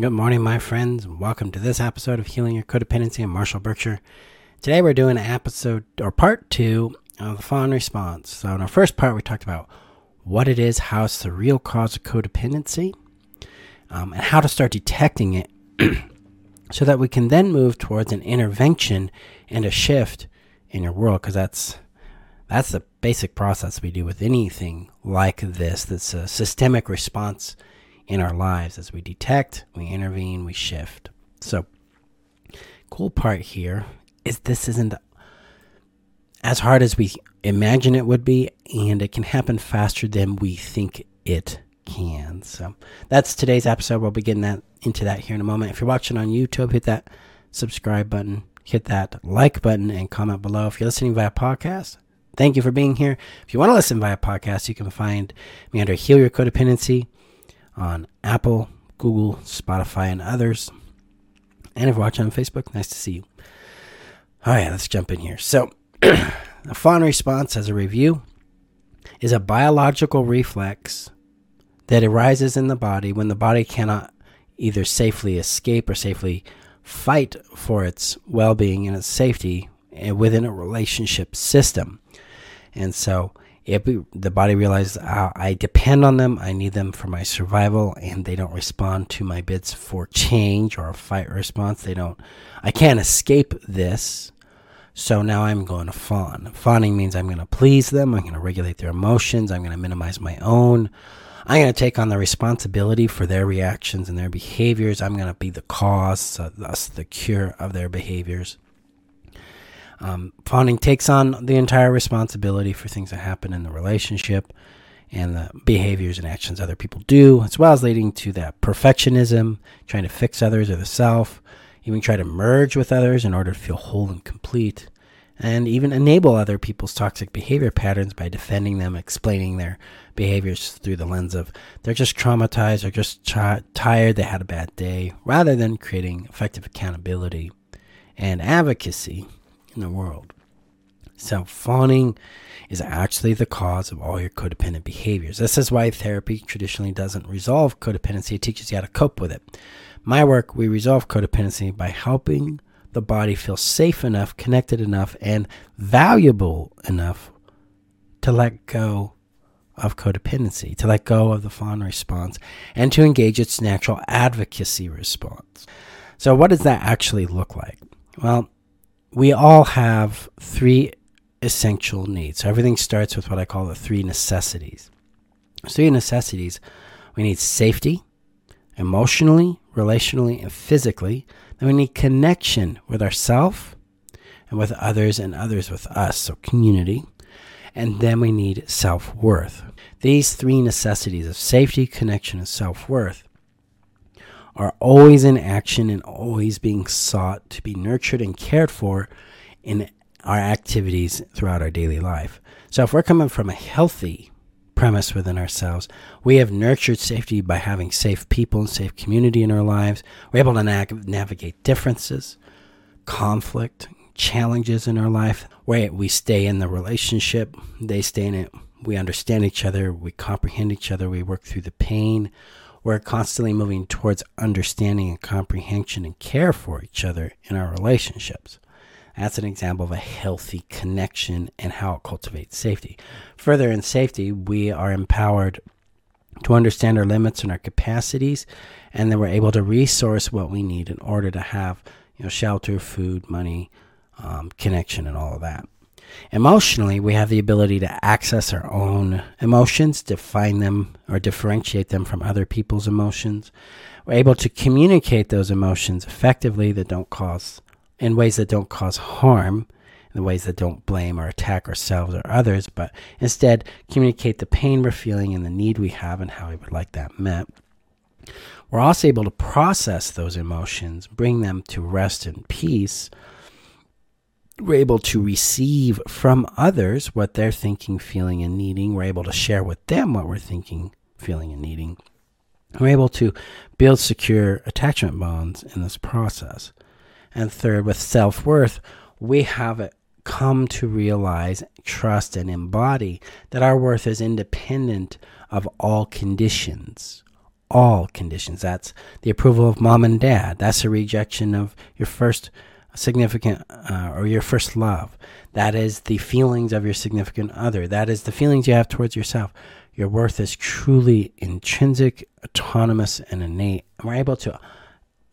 Good morning, my friends. And welcome to this episode of Healing Your Codependency. I'm Marshall Burtcher. Today we're doing an episode or part two of the fawn response. So, in our first part, we talked about what it is, how it's the real cause of codependency, um, and how to start detecting it so that we can then move towards an intervention and a shift in your world because that's that's the basic process we do with anything like this that's a systemic response in our lives as we detect, we intervene, we shift. So, cool part here is this isn't as hard as we imagine it would be, and it can happen faster than we think it can. So, that's today's episode. We'll be getting that into that here in a moment. If you're watching on YouTube, hit that subscribe button, hit that like button, and comment below. If you're listening via podcast, thank you for being here. If you want to listen via podcast, you can find me under Heal Your Codependency on Apple, Google, Spotify, and others. And if you're watching on Facebook, nice to see you. All right, let's jump in here. So, a fawn response as a review is a biological reflex that arises in the body when the body cannot either safely escape or safely fight for its well being and its safety eh, within a relationship system. And so, if we, the body realizes uh, I depend on them, I need them for my survival, and they don't respond to my bids for change or a fight response, they don't, I can't escape this. So now I'm going to fawn. Fawning means I'm going to please them, I'm going to regulate their emotions, I'm going to minimize my own. I'm going to take on the responsibility for their reactions and their behaviors. I'm going to be the cause, so thus the cure of their behaviors. Um, fawning takes on the entire responsibility for things that happen in the relationship and the behaviors and actions other people do, as well as leading to that perfectionism, trying to fix others or the self, even try to merge with others in order to feel whole and complete, and even enable other people's toxic behavior patterns by defending them, explaining their behaviors through the lens of they're just traumatized or just tired, they had a bad day, rather than creating effective accountability and advocacy in the world. So, fawning is actually the cause of all your codependent behaviors. This is why therapy traditionally doesn't resolve codependency, it teaches you how to cope with it. My work, we resolve codependency by helping the body feel safe enough, connected enough, and valuable enough to let go of codependency, to let go of the fawn response, and to engage its natural advocacy response. So, what does that actually look like? Well, we all have three essential needs. So everything starts with what I call the three necessities. Three necessities we need safety, emotionally, relationally, and physically. Then we need connection with ourself and with others, and others with us, so community. And then we need self worth. These three necessities of safety, connection, and self worth are always in action and always being sought to be nurtured and cared for in our activities throughout our daily life. So, if we're coming from a healthy premise within ourselves, we have nurtured safety by having safe people and safe community in our lives. We're able to na- navigate differences, conflict, challenges in our life. Where we stay in the relationship, they stay in it. We understand each other, we comprehend each other, we work through the pain we're constantly moving towards understanding and comprehension and care for each other in our relationships. That's an example of a healthy connection and how it cultivates safety. Further, in safety, we are empowered to understand our limits and our capacities, and then we're able to resource what we need in order to have you know, shelter, food, money, um, connection, and all of that. Emotionally, we have the ability to access our own emotions, define them or differentiate them from other people's emotions. We're able to communicate those emotions effectively that don't cause, in ways that don't cause harm, in ways that don't blame or attack ourselves or others, but instead communicate the pain we're feeling and the need we have and how we would like that met. We're also able to process those emotions, bring them to rest and peace we're able to receive from others what they're thinking, feeling, and needing. We're able to share with them what we're thinking, feeling, and needing. We're able to build secure attachment bonds in this process. And third, with self worth, we have come to realize, trust, and embody that our worth is independent of all conditions, all conditions. That's the approval of mom and dad. That's a rejection of your first significant uh, or your first love. That is the feelings of your significant other. That is the feelings you have towards yourself. Your worth is truly intrinsic, autonomous, and innate. And we're able to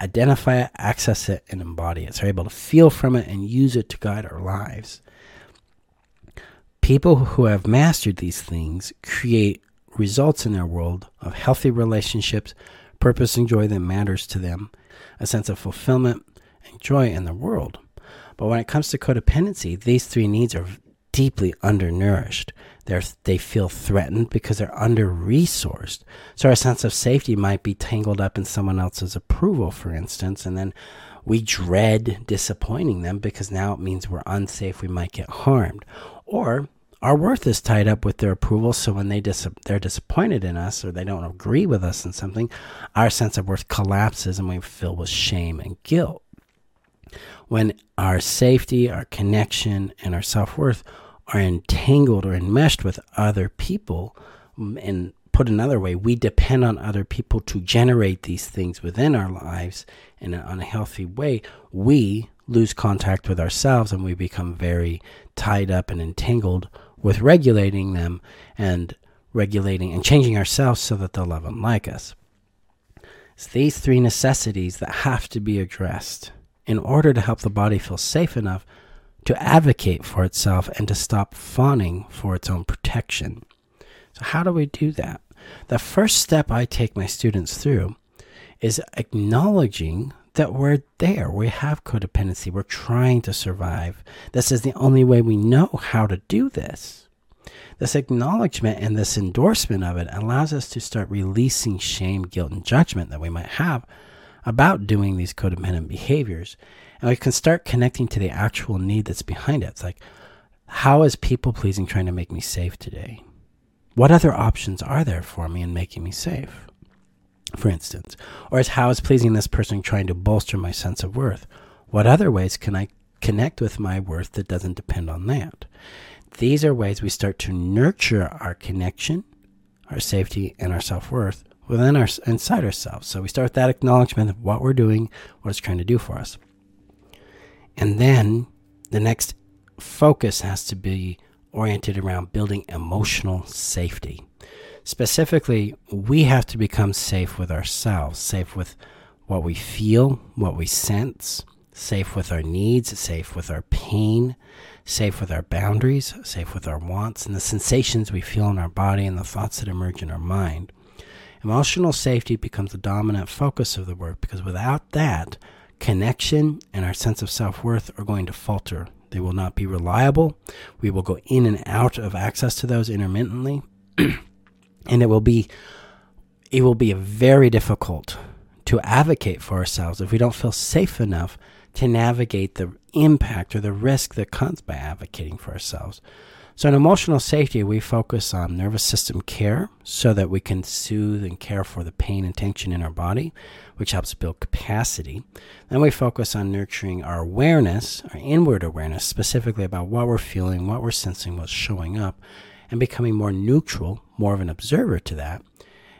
identify it, access it, and embody it. So we're able to feel from it and use it to guide our lives. People who have mastered these things create results in their world of healthy relationships, purpose and joy that matters to them, a sense of fulfillment and joy in the world. But when it comes to codependency, these three needs are deeply undernourished. They're, they feel threatened because they're under resourced. So our sense of safety might be tangled up in someone else's approval, for instance, and then we dread disappointing them because now it means we're unsafe, we might get harmed. Or our worth is tied up with their approval. So when they dis- they're disappointed in us or they don't agree with us in something, our sense of worth collapses and we feel with shame and guilt. When our safety, our connection, and our self worth are entangled or enmeshed with other people, and put another way, we depend on other people to generate these things within our lives in an unhealthy way, we lose contact with ourselves and we become very tied up and entangled with regulating them and regulating and changing ourselves so that they'll love and like us. It's these three necessities that have to be addressed in order to help the body feel safe enough to advocate for itself and to stop fawning for its own protection. So, how do we do that? The first step I take my students through is acknowledging that we're there. We have codependency. We're trying to survive. This is the only way we know how to do this. This acknowledgement and this endorsement of it allows us to start releasing shame, guilt, and judgment that we might have about doing these codependent behaviors. And we can start connecting to the actual need that's behind it. It's like, how is people pleasing trying to make me safe today? What other options are there for me in making me safe? for instance? Or is how is pleasing this person trying to bolster my sense of worth? What other ways can I connect with my worth that doesn't depend on that? These are ways we start to nurture our connection, our safety, and our self worth within our inside ourselves. So we start with that acknowledgement of what we're doing, what it's trying to do for us. And then the next focus has to be oriented around building emotional safety. Specifically, we have to become safe with ourselves, safe with what we feel, what we sense, safe with our needs, safe with our pain, safe with our boundaries, safe with our wants, and the sensations we feel in our body and the thoughts that emerge in our mind. Emotional safety becomes the dominant focus of the work because without that, connection and our sense of self worth are going to falter. They will not be reliable. We will go in and out of access to those intermittently. and it will be it will be very difficult to advocate for ourselves if we don't feel safe enough to navigate the impact or the risk that comes by advocating for ourselves. So, in emotional safety, we focus on nervous system care so that we can soothe and care for the pain and tension in our body, which helps build capacity. Then we focus on nurturing our awareness, our inward awareness, specifically about what we're feeling, what we're sensing, what's showing up, and becoming more neutral, more of an observer to that.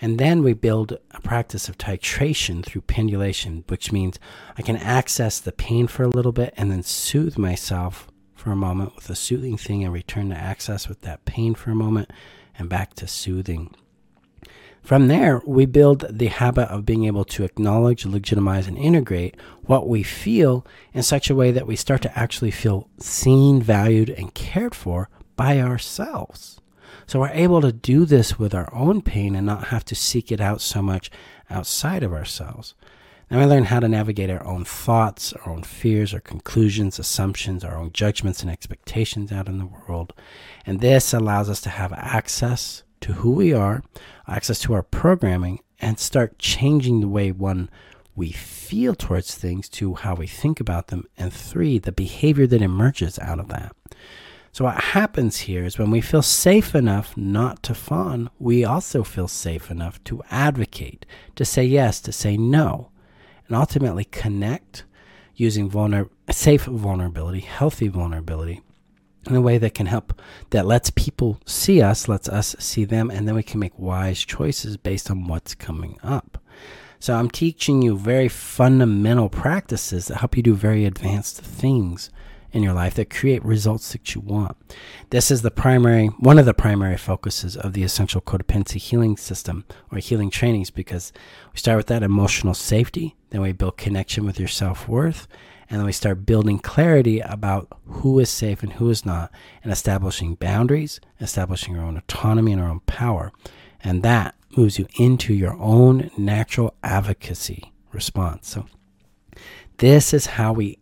And then we build a practice of titration through pendulation, which means I can access the pain for a little bit and then soothe myself for a moment with a soothing thing and return to access with that pain for a moment and back to soothing. From there, we build the habit of being able to acknowledge, legitimize, and integrate what we feel in such a way that we start to actually feel seen, valued, and cared for by ourselves. So we're able to do this with our own pain and not have to seek it out so much outside of ourselves. Then we learn how to navigate our own thoughts, our own fears, our conclusions, assumptions, our own judgments and expectations out in the world. And this allows us to have access to who we are, access to our programming, and start changing the way one we feel towards things to how we think about them. And three, the behavior that emerges out of that. So, what happens here is when we feel safe enough not to fawn, we also feel safe enough to advocate, to say yes, to say no, and ultimately connect using vulner- safe vulnerability, healthy vulnerability, in a way that can help, that lets people see us, lets us see them, and then we can make wise choices based on what's coming up. So I'm teaching you very fundamental practices that help you do very advanced things in your life that create results that you want. This is the primary, one of the primary focuses of the essential codependency healing system or healing trainings because we start with that emotional safety, then we build connection with your self worth, and then we start building clarity about who is safe and who is not, and establishing boundaries, establishing your own autonomy and our own power. And that moves you into your own natural advocacy response. So, this is how we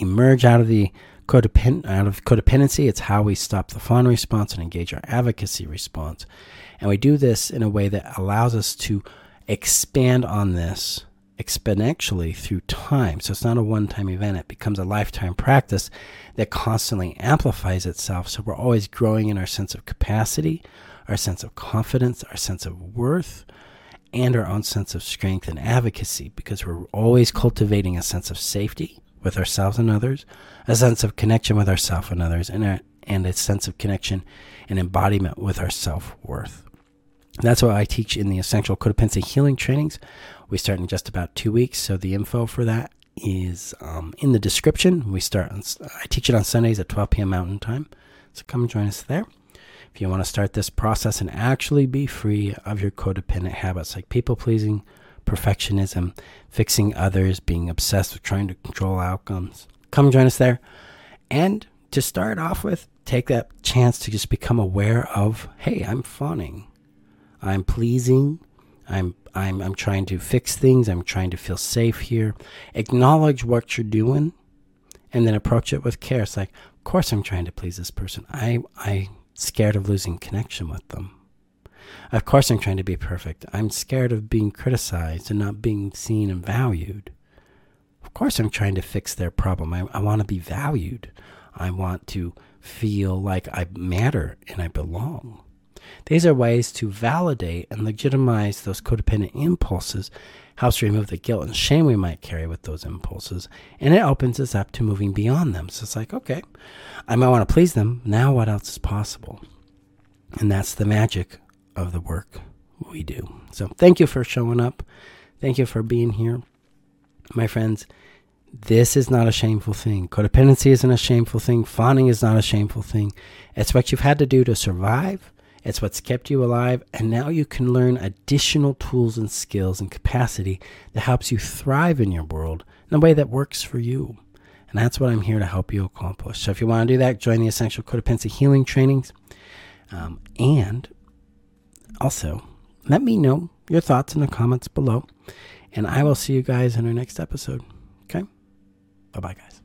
emerge out of the codepend- out of codependency. It's how we stop the fawn response and engage our advocacy response. And we do this in a way that allows us to expand on this exponentially through time. So it's not a one time event, it becomes a lifetime practice that constantly amplifies itself. So we're always growing in our sense of capacity, our sense of confidence, our sense of worth, and our own sense of strength and advocacy because we're always cultivating a sense of safety with ourselves and others, a sense of connection with ourselves and others, and a, and a sense of connection and embodiment with our self worth. That's what I teach in the Essential Codependency Healing Trainings. We start in just about two weeks, so the info for that is um, in the description. We start. On, I teach it on Sundays at 12 p.m. Mountain Time, so come join us there. If you want to start this process and actually be free of your codependent habits like people pleasing, perfectionism, fixing others, being obsessed with trying to control outcomes. Come join us there. And to start off with, take that chance to just become aware of, hey, I'm fawning. I'm pleasing. I'm I'm I'm trying to fix things. I'm trying to feel safe here. Acknowledge what you're doing and then approach it with care. It's like, of course I'm trying to please this person. I I'm scared of losing connection with them. Of course, I'm trying to be perfect. I'm scared of being criticized and not being seen and valued. Of course, I'm trying to fix their problem. I, I want to be valued. I want to feel like I matter and I belong. These are ways to validate and legitimize those codependent impulses, helps remove the guilt and shame we might carry with those impulses, and it opens us up to moving beyond them. So it's like, okay, I might want to please them. Now, what else is possible? And that's the magic of the work we do. So thank you for showing up. Thank you for being here. My friends, this is not a shameful thing. Codependency isn't a shameful thing. Fawning is not a shameful thing. It's what you've had to do to survive. It's what's kept you alive. And now you can learn additional tools and skills and capacity that helps you thrive in your world in a way that works for you. And that's what I'm here to help you accomplish. So if you want to do that, join the Essential Codependency Healing Trainings. Um, and also, let me know your thoughts in the comments below, and I will see you guys in our next episode. Okay? Bye bye, guys.